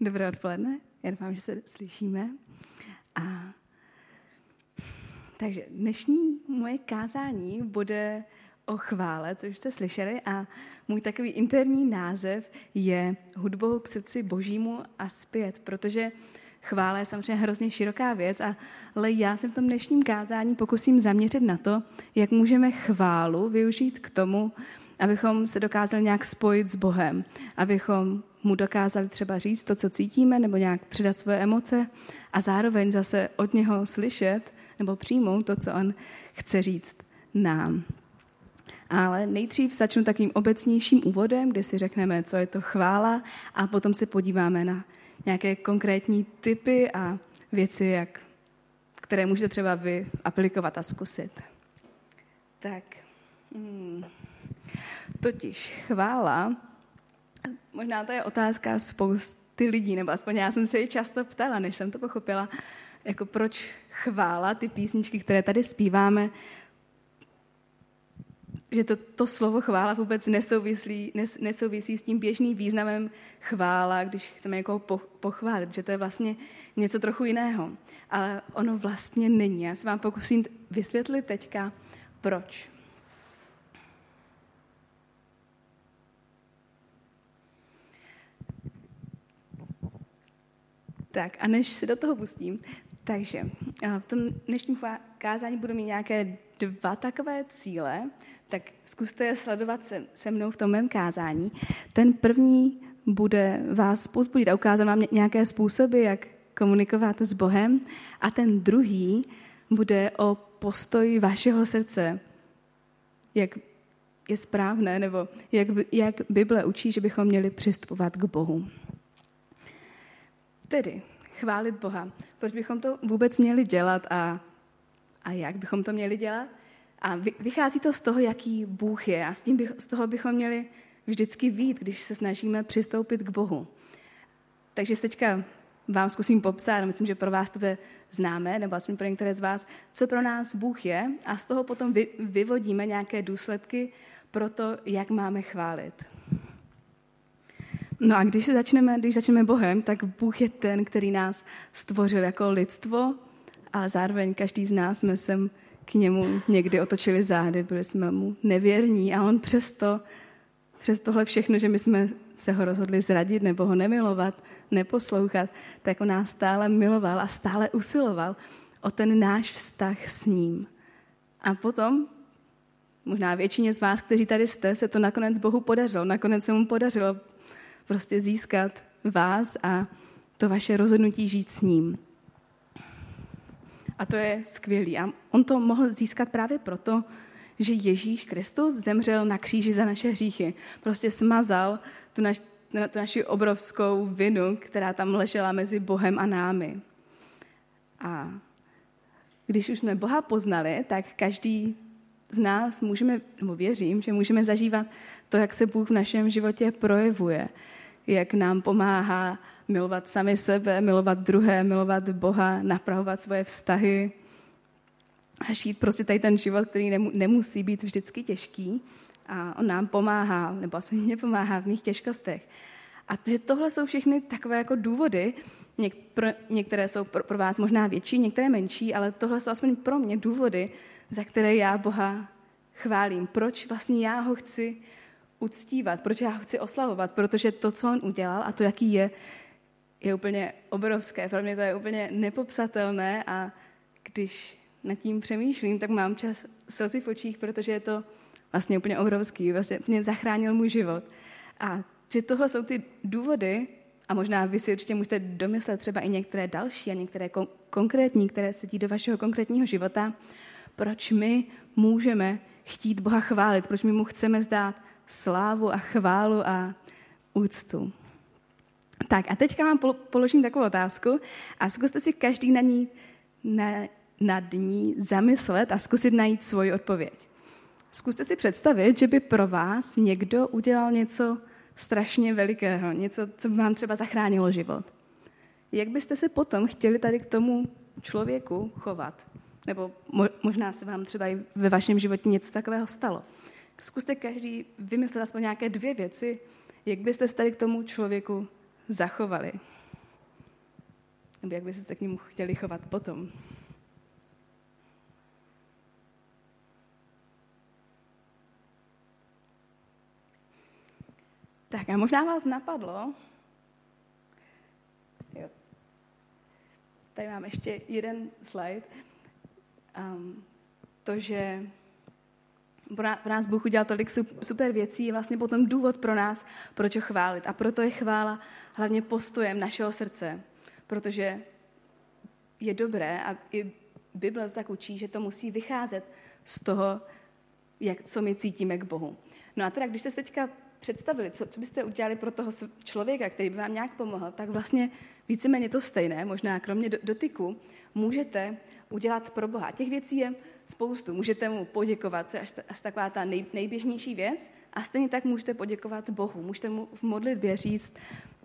Dobré odpoledne, já doufám, že se slyšíme. A takže dnešní moje kázání bude o chvále, což jste slyšeli, a můj takový interní název je hudbou k srdci božímu a zpět, protože chvála je samozřejmě hrozně široká věc, ale já se v tom dnešním kázání pokusím zaměřit na to, jak můžeme chválu využít k tomu, abychom se dokázali nějak spojit s Bohem, abychom mu dokázali třeba říct to, co cítíme, nebo nějak přidat svoje emoce a zároveň zase od něho slyšet nebo přijmout to, co on chce říct nám. Ale nejdřív začnu takým obecnějším úvodem, kde si řekneme, co je to chvála a potom se podíváme na nějaké konkrétní typy a věci, jak, které můžete třeba vy aplikovat a zkusit. Tak, hmm. Totiž chvála Možná to je otázka spousty lidí, nebo aspoň já jsem se ji často ptala, než jsem to pochopila, jako proč chvála ty písničky, které tady zpíváme, že to, to slovo chvála vůbec nesouvisí, nes, nesouvisí s tím běžným významem chvála, když chceme někoho po, pochválit, že to je vlastně něco trochu jiného. Ale ono vlastně není. Já se vám pokusím vysvětlit teďka, proč. Tak a než se do toho pustím, takže v tom dnešním kázání budu mít nějaké dva takové cíle, tak zkuste je sledovat se, se mnou v tom mém kázání. Ten první bude vás pozbudit a ukázat vám nějaké způsoby, jak komunikovat s Bohem. A ten druhý bude o postoji vašeho srdce, jak je správné, nebo jak, jak Bible učí, že bychom měli přistupovat k Bohu. Tedy chválit Boha. Proč bychom to vůbec měli dělat a, a jak bychom to měli dělat? A vychází to z toho, jaký Bůh je a s tím bych, z toho bychom měli vždycky vít, když se snažíme přistoupit k Bohu. Takže teďka vám zkusím popsat, myslím, že pro vás to bude známé, nebo aspoň pro některé z vás, co pro nás Bůh je a z toho potom vy, vyvodíme nějaké důsledky pro to, jak máme chválit. No a když se začneme, když začneme Bohem, tak Bůh je ten, který nás stvořil jako lidstvo, ale zároveň každý z nás jsme sem k němu někdy otočili zády, byli jsme mu nevěrní a on přesto, přes tohle všechno, že my jsme se ho rozhodli zradit nebo ho nemilovat, neposlouchat, tak on nás stále miloval a stále usiloval o ten náš vztah s ním. A potom, možná většině z vás, kteří tady jste, se to nakonec Bohu podařilo. Nakonec se mu podařilo prostě získat vás a to vaše rozhodnutí žít s ním. A to je skvělý. A on to mohl získat právě proto, že Ježíš Kristus zemřel na kříži za naše hříchy. Prostě smazal tu, naš, tu naši obrovskou vinu, která tam ležela mezi Bohem a námi. A když už jsme Boha poznali, tak každý z nás můžeme, nebo věřím, že můžeme zažívat to, jak se Bůh v našem životě projevuje jak nám pomáhá milovat sami sebe, milovat druhé, milovat Boha, napravovat svoje vztahy a žít prostě tady ten život, který nemusí být vždycky těžký. A on nám pomáhá, nebo aspoň mě pomáhá v mých těžkostech. A že tohle jsou všechny takové jako důvody, některé jsou pro vás možná větší, některé menší, ale tohle jsou aspoň pro mě důvody, za které já Boha chválím. Proč vlastně já ho chci uctívat, proč já ho chci oslavovat, protože to, co on udělal a to, jaký je, je úplně obrovské. Pro mě to je úplně nepopsatelné a když nad tím přemýšlím, tak mám čas slzy v očích, protože je to vlastně úplně obrovský. Vlastně mě zachránil můj život. A že tohle jsou ty důvody, a možná vy si určitě můžete domyslet třeba i některé další a některé kon- konkrétní, které sedí do vašeho konkrétního života, proč my můžeme chtít Boha chválit, proč my mu chceme zdát slávu a chválu a úctu. Tak a teďka vám položím takovou otázku a zkuste si každý na ní, na, nad ní zamyslet a zkusit najít svoji odpověď. Zkuste si představit, že by pro vás někdo udělal něco strašně velikého, něco, co by vám třeba zachránilo život. Jak byste se potom chtěli tady k tomu člověku chovat? Nebo možná se vám třeba i ve vašem životě něco takového stalo. Zkuste každý vymyslet aspoň nějaké dvě věci, jak byste se tady k tomu člověku zachovali. Nebo jak byste se k němu chtěli chovat potom. Tak a možná vás napadlo, jo. tady mám ještě jeden slide, um, to, že pro nás Bůh udělal tolik super věcí, vlastně potom důvod pro nás, proč ho chválit. A proto je chvála hlavně postojem našeho srdce, protože je dobré a i Bible to tak učí, že to musí vycházet z toho, jak, co my cítíme k Bohu. No a teda, když jste teďka představili, co, co byste udělali pro toho člověka, který by vám nějak pomohl, tak vlastně víceméně to stejné, možná kromě dotyku, můžete udělat pro Boha. Těch věcí je spoustu. Můžete mu poděkovat, co je až, až taková ta nej, nejběžnější věc, a stejně tak můžete poděkovat Bohu. Můžete mu v modlitbě říct,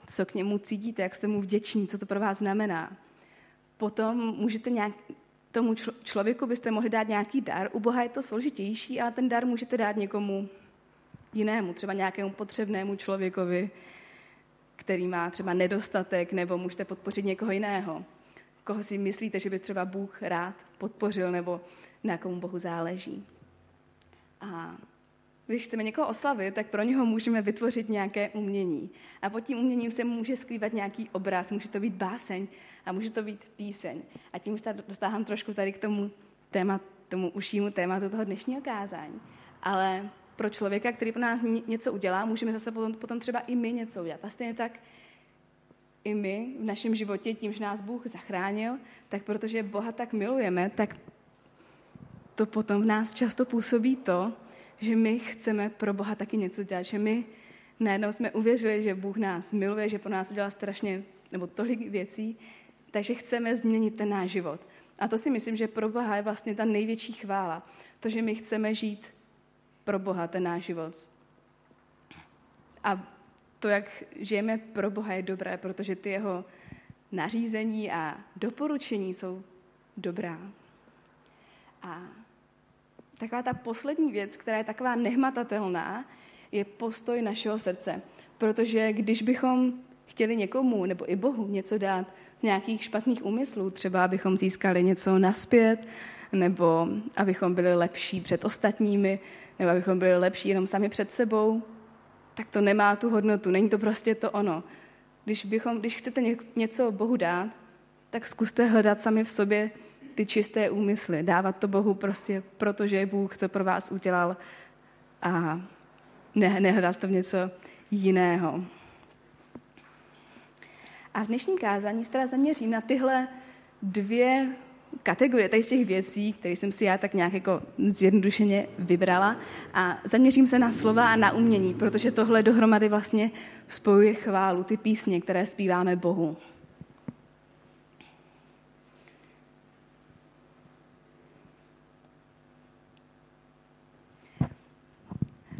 co k němu cítíte, jak jste mu vděční, co to pro vás znamená. Potom můžete nějak, tomu člověku byste mohli dát nějaký dar. U Boha je to složitější, ale ten dar můžete dát někomu jinému, třeba nějakému potřebnému člověkovi, který má třeba nedostatek, nebo můžete podpořit někoho jiného, koho si myslíte, že by třeba Bůh rád podpořil, nebo na komu Bohu záleží. A když chceme někoho oslavit, tak pro něho můžeme vytvořit nějaké umění. A pod tím uměním se může skrývat nějaký obraz, může to být báseň a může to být píseň. A tím už dostávám trošku tady k tomu, téma, tomu užšímu tématu toho dnešního kázání. Ale pro člověka, který pro nás něco udělá, můžeme zase potom, potom třeba i my něco udělat. A stejně tak i my v našem životě, tím, že nás Bůh zachránil, tak protože Boha tak milujeme, tak to potom v nás často působí to, že my chceme pro Boha taky něco dělat, že my najednou jsme uvěřili, že Bůh nás miluje, že pro nás udělal strašně, nebo tolik věcí, takže chceme změnit ten náš život. A to si myslím, že pro Boha je vlastně ta největší chvála. To, že my chceme žít pro Boha ten náš život. A to, jak žijeme pro Boha, je dobré, protože ty jeho nařízení a doporučení jsou dobrá. A taková ta poslední věc, která je taková nehmatatelná, je postoj našeho srdce. Protože když bychom chtěli někomu nebo i Bohu něco dát z nějakých špatných úmyslů, třeba abychom získali něco naspět, nebo abychom byli lepší před ostatními, nebo abychom byli lepší jenom sami před sebou, tak to nemá tu hodnotu, není to prostě to ono. Když, bychom, když chcete něco Bohu dát, tak zkuste hledat sami v sobě ty čisté úmysly, dávat to Bohu prostě protože Bůh, co pro vás udělal a ne, nehledat to v něco jiného. A v dnešním kázání se teda zaměřím na tyhle dvě kategorie tady z těch věcí, které jsem si já tak nějak jako zjednodušeně vybrala a zaměřím se na slova a na umění, protože tohle dohromady vlastně spojuje chválu, ty písně, které zpíváme Bohu.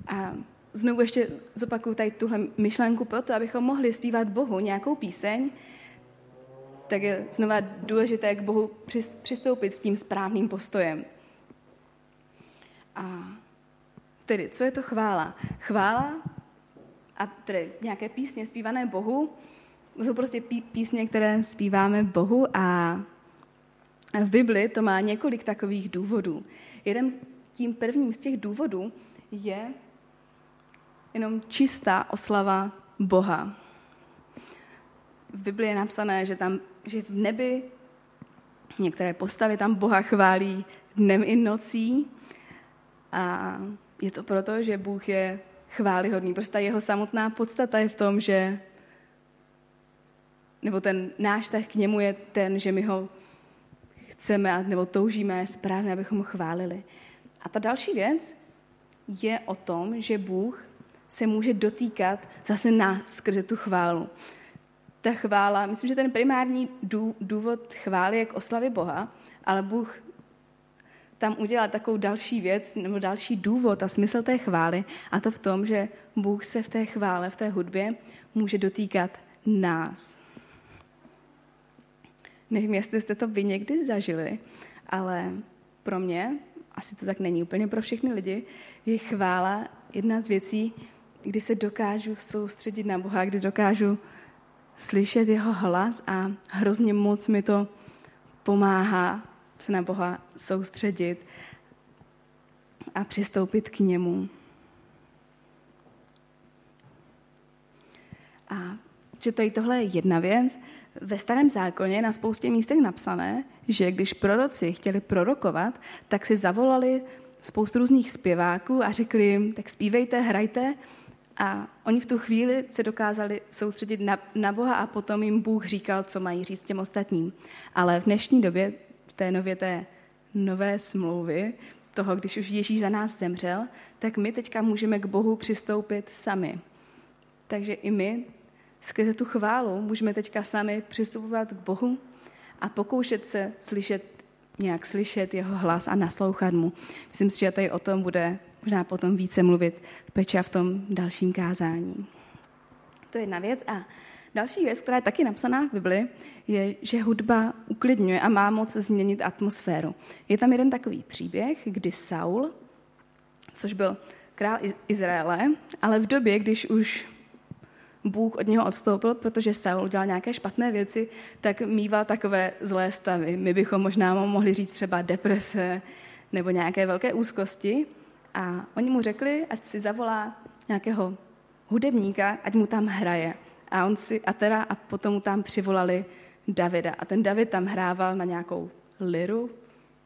A znovu ještě zopakuju tady tuhle myšlenku proto, abychom mohli zpívat Bohu nějakou píseň, tak je znova důležité k Bohu přistoupit s tím správným postojem. A tedy, co je to chvála? Chvála a tedy nějaké písně zpívané Bohu, jsou prostě písně, které zpíváme Bohu a v Bibli to má několik takových důvodů. Jeden z tím prvním z těch důvodů je jenom čistá oslava Boha. V Bibli je napsané, že tam že v nebi některé postavy tam Boha chválí dnem i nocí a je to proto, že Bůh je chválihodný. Prostě jeho samotná podstata je v tom, že nebo ten náš vztah k němu je ten, že my ho chceme nebo toužíme správně, abychom ho chválili. A ta další věc je o tom, že Bůh se může dotýkat zase nás skrze tu chválu ta chvála, myslím, že ten primární důvod chvály je k oslavě Boha, ale Bůh tam udělal takovou další věc, nebo další důvod a smysl té chvály, a to v tom, že Bůh se v té chvále, v té hudbě může dotýkat nás. Nevím, jestli jste to vy někdy zažili, ale pro mě, asi to tak není úplně pro všechny lidi, je chvála jedna z věcí, kdy se dokážu soustředit na Boha, kdy dokážu slyšet jeho hlas a hrozně moc mi to pomáhá se na Boha soustředit a přistoupit k němu. A že tady tohle je jedna věc. Ve starém zákoně na spoustě místech napsané, že když proroci chtěli prorokovat, tak si zavolali spoustu různých zpěváků a řekli jim, tak zpívejte, hrajte. A oni v tu chvíli se dokázali soustředit na, na Boha a potom jim Bůh říkal, co mají říct těm ostatním. Ale v dnešní době, v té nově té nové smlouvy, toho, když už Ježíš za nás zemřel, tak my teďka můžeme k Bohu přistoupit sami. Takže i my skrze tu chválu můžeme teďka sami přistupovat k Bohu a pokoušet se slyšet, nějak slyšet jeho hlas a naslouchat mu. Myslím si, že tady o tom bude možná potom více mluvit Peča v tom dalším kázání. To je jedna věc. A další věc, která je taky napsaná v Bibli, je, že hudba uklidňuje a má moc změnit atmosféru. Je tam jeden takový příběh, kdy Saul, což byl král Izraele, ale v době, když už Bůh od něho odstoupil, protože Saul dělal nějaké špatné věci, tak mýval takové zlé stavy. My bychom možná mohli říct třeba deprese nebo nějaké velké úzkosti. A oni mu řekli, ať si zavolá nějakého hudebníka, ať mu tam hraje. A on si, a teda, a potom mu tam přivolali Davida. A ten David tam hrával na nějakou liru,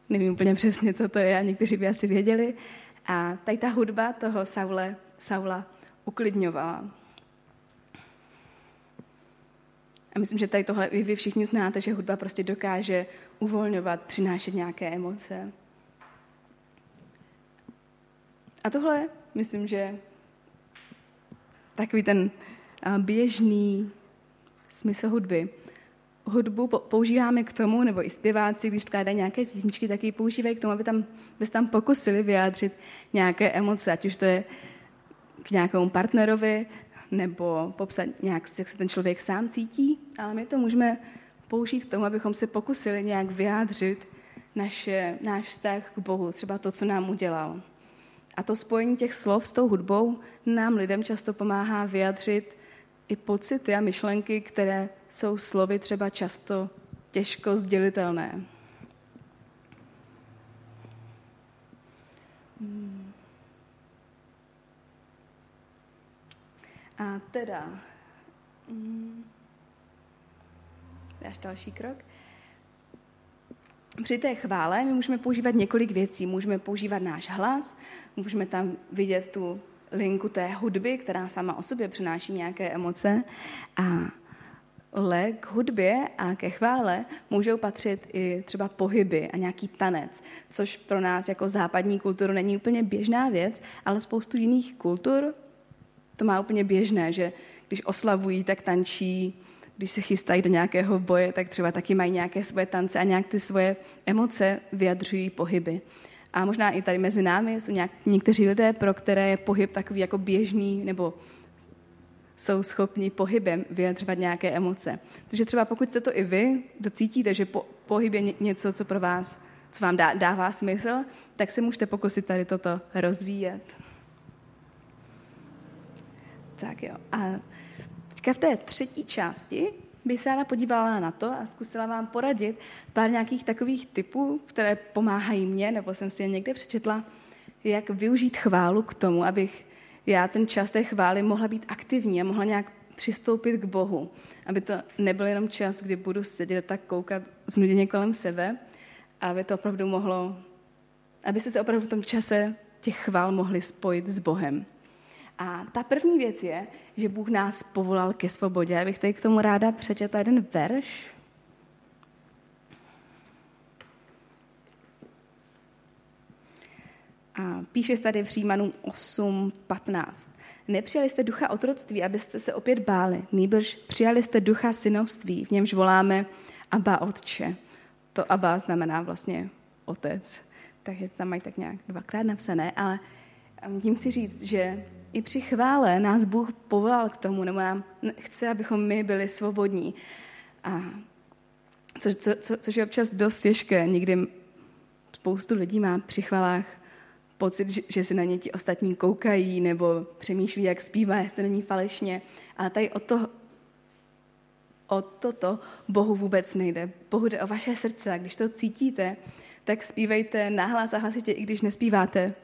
nevím úplně přesně, co to je, a někteří by asi věděli. A tady ta hudba toho Saule, Saula uklidňovala. A myslím, že tady tohle i vy všichni znáte, že hudba prostě dokáže uvolňovat, přinášet nějaké emoce. A tohle, myslím, že takový ten běžný smysl hudby. Hudbu používáme k tomu, nebo i zpěváci, když skládají nějaké písničky, tak ji používají k tomu, aby tam, aby tam pokusili vyjádřit nějaké emoce, ať už to je k nějakému partnerovi, nebo popsat nějak, jak se ten člověk sám cítí, ale my to můžeme použít k tomu, abychom se pokusili nějak vyjádřit naše, náš vztah k Bohu, třeba to, co nám udělal. A to spojení těch slov s tou hudbou nám lidem často pomáhá vyjadřit i pocity a myšlenky, které jsou slovy třeba často těžko sdělitelné. A teda, mm, až další krok. Při té chvále my můžeme používat několik věcí. Můžeme používat náš hlas, můžeme tam vidět tu linku té hudby, která sama o sobě přináší nějaké emoce. A ale k hudbě a ke chvále můžou patřit i třeba pohyby a nějaký tanec, což pro nás jako západní kulturu není úplně běžná věc, ale spoustu jiných kultur to má úplně běžné, že když oslavují, tak tančí, když se chystají do nějakého boje, tak třeba taky mají nějaké svoje tance a nějak ty svoje emoce vyjadřují pohyby. A možná i tady mezi námi jsou nějak, někteří lidé, pro které je pohyb takový jako běžný, nebo jsou schopni pohybem vyjadřovat nějaké emoce. Takže třeba pokud jste to i vy, docítíte, že po, pohyb je něco, co pro vás, co vám dá, dává smysl, tak se můžete pokusit tady toto rozvíjet. Tak jo. A teďka v té třetí části bych se ráda podívala na to a zkusila vám poradit pár nějakých takových typů, které pomáhají mně, nebo jsem si je někde přečetla, jak využít chválu k tomu, abych já ten čas té chvály mohla být aktivní a mohla nějak přistoupit k Bohu. Aby to nebyl jenom čas, kdy budu sedět tak koukat znuděně kolem sebe, aby to opravdu mohlo, aby se opravdu v tom čase těch chvál mohli spojit s Bohem. A ta první věc je, že Bůh nás povolal ke svobodě. Já bych tady k tomu ráda přečetla jeden verš. A píše tady v Římanům 8.15. Nepřijali jste ducha otroctví, abyste se opět báli. Nýbrž přijali jste ducha synovství, v němž voláme Abba Otče. To Abba znamená vlastně otec. Takže tam mají tak nějak dvakrát napsané, ale tím chci říct, že i při chvále nás Bůh povolal k tomu, nebo nám chce, abychom my byli svobodní. A co, co, co, což je občas dost těžké. Někdy spoustu lidí má při chvalách pocit, že, že si na ně ti ostatní koukají nebo přemýšlí, jak zpívá, jestli není falešně. Ale tady o to, o toto Bohu vůbec nejde. Bohu jde o vaše srdce a když to cítíte, tak zpívejte nahlas a hlasitě, i když nespíváte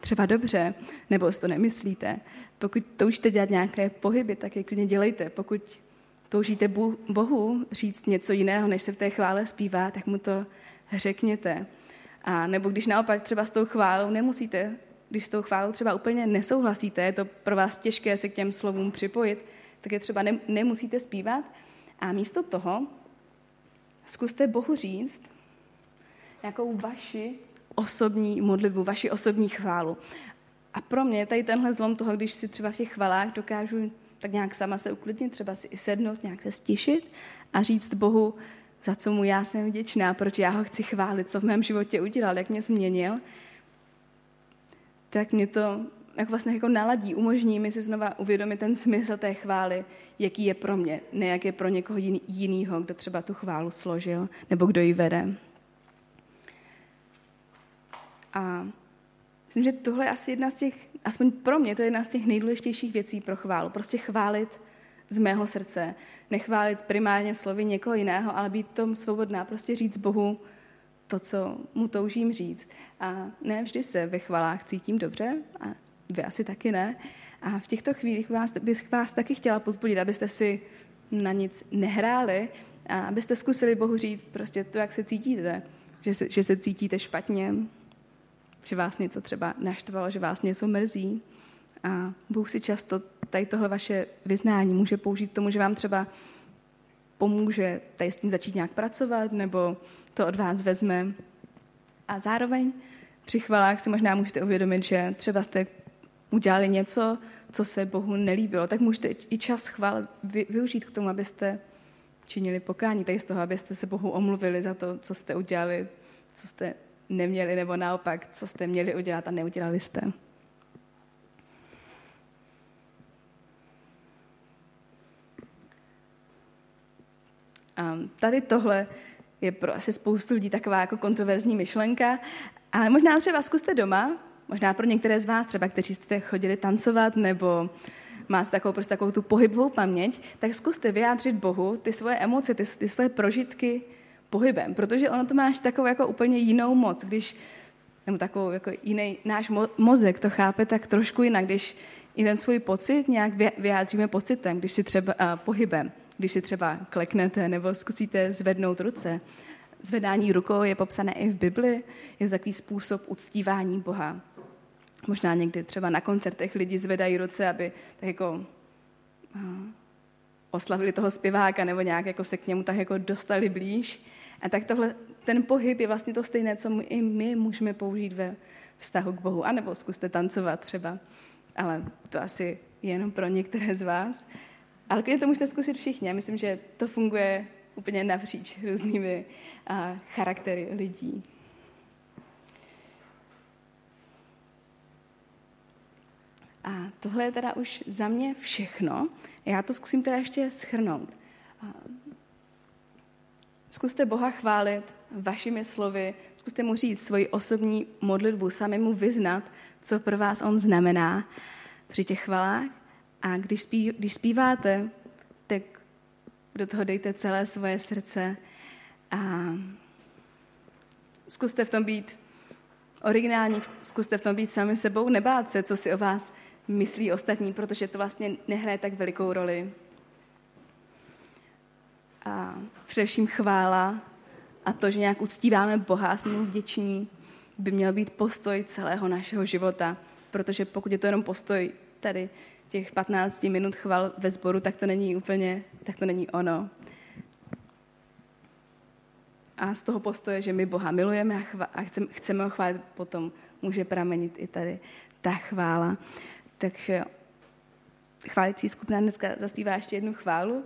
třeba dobře, nebo si to nemyslíte. Pokud toužíte dělat nějaké pohyby, tak je klidně dělejte. Pokud toužíte Bohu říct něco jiného, než se v té chvále zpívá, tak mu to řekněte. A nebo když naopak třeba s tou chválou nemusíte, když s tou chválou třeba úplně nesouhlasíte, je to pro vás těžké se k těm slovům připojit, tak je třeba ne, nemusíte zpívat. A místo toho zkuste Bohu říct nějakou vaši osobní modlitbu, vaši osobní chválu. A pro mě tady tenhle zlom toho, když si třeba v těch chvalách dokážu tak nějak sama se uklidnit, třeba si i sednout, nějak se stišit a říct Bohu, za co mu já jsem vděčná, proč já ho chci chválit, co v mém životě udělal, jak mě změnil, tak mě to jak vlastně jako naladí, umožní mi si znova uvědomit ten smysl té chvály, jaký je pro mě, ne jak je pro někoho jiného, kdo třeba tu chválu složil, nebo kdo ji vede. A myslím, že tohle je asi jedna z těch, aspoň pro mě, to je jedna z těch nejdůležitějších věcí pro chválu. Prostě chválit z mého srdce. Nechválit primárně slovy někoho jiného, ale být tom svobodná. Prostě říct Bohu to, co mu toužím říct. A ne vždy se ve chvalách cítím dobře, a vy asi taky ne. A v těchto chvílích vás, bych vás taky chtěla pozbudit, abyste si na nic nehráli a abyste zkusili Bohu říct prostě to, jak se cítíte. Že se, že se cítíte špatně, že vás něco třeba naštvalo, že vás něco mrzí. A Bůh si často tady tohle vaše vyznání může použít tomu, že vám třeba pomůže tady s tím začít nějak pracovat, nebo to od vás vezme. A zároveň při chvalách si možná můžete uvědomit, že třeba jste udělali něco, co se Bohu nelíbilo, tak můžete i čas chval využít k tomu, abyste činili pokání, tady z toho, abyste se Bohu omluvili za to, co jste udělali, co jste neměli, nebo naopak, co jste měli udělat a neudělali jste. A tady tohle je pro asi spoustu lidí taková jako kontroverzní myšlenka, ale možná třeba zkuste doma, možná pro některé z vás, třeba kteří jste chodili tancovat nebo máte takovou, prostě takovou tu pohybovou paměť, tak zkuste vyjádřit Bohu ty svoje emoce, ty, ty svoje prožitky pohybem, protože ono to máš takovou jako úplně jinou moc, když nebo takovou jako jiný, náš mozek to chápe tak trošku jinak, když i ten svůj pocit nějak vyjádříme pocitem, když si třeba uh, pohybem, když si třeba kleknete nebo zkusíte zvednout ruce. Zvedání rukou je popsané i v Bibli, je to takový způsob uctívání Boha. Možná někdy třeba na koncertech lidi zvedají ruce, aby tak jako uh, oslavili toho zpěváka nebo nějak jako se k němu tak jako dostali blíž. A tak tohle, ten pohyb je vlastně to stejné, co my, i my můžeme použít ve vztahu k Bohu. A nebo zkuste tancovat třeba. Ale to asi jenom pro některé z vás. Ale když to můžete zkusit všichni. Já myslím, že to funguje úplně napříč různými uh, charaktery lidí. A tohle je teda už za mě všechno. Já to zkusím teda ještě schrnout. Zkuste Boha chválit vašimi slovy, zkuste mu říct svoji osobní modlitbu, sami mu vyznat, co pro vás on znamená při těch chvalách. A když, zpív, když zpíváte, tak do toho dejte celé svoje srdce a zkuste v tom být originální, zkuste v tom být sami sebou, nebát se, co si o vás myslí ostatní, protože to vlastně nehraje tak velikou roli a především chvála a to, že nějak uctíváme Boha a jsme mu vděční, by měl být postoj celého našeho života. Protože pokud je to jenom postoj tady těch 15 minut chval ve sboru, tak to není úplně, tak to není ono. A z toho postoje, že my Boha milujeme a, chva- a chceme, chceme ho chválit, potom může pramenit i tady ta chvála. Takže chválící skupina dneska zaspívá ještě jednu chválu,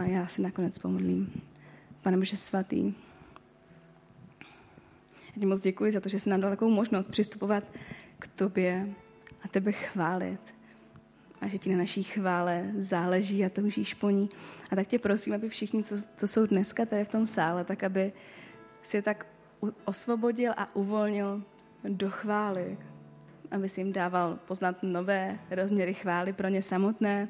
a já se nakonec pomodlím. Pane Bože svatý, já ti moc děkuji za to, že jsi nám dal takovou možnost přistupovat k tobě a tebe chválit. A že ti na naší chvále záleží a toužíš po ní. A tak tě prosím, aby všichni, co, co jsou dneska tady v tom sále, tak aby si je tak osvobodil a uvolnil do chvály. Aby si jim dával poznat nové rozměry chvály pro ně samotné,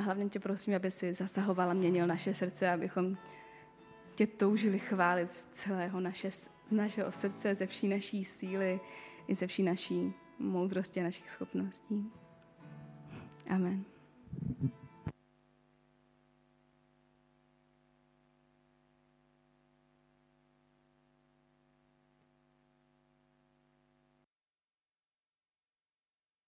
A hlavně tě prosím, aby si zasahoval a měnil naše srdce, abychom tě toužili chválit z celého naše, našeho srdce, ze vší naší síly i ze vší naší moudrosti a našich schopností. Amen.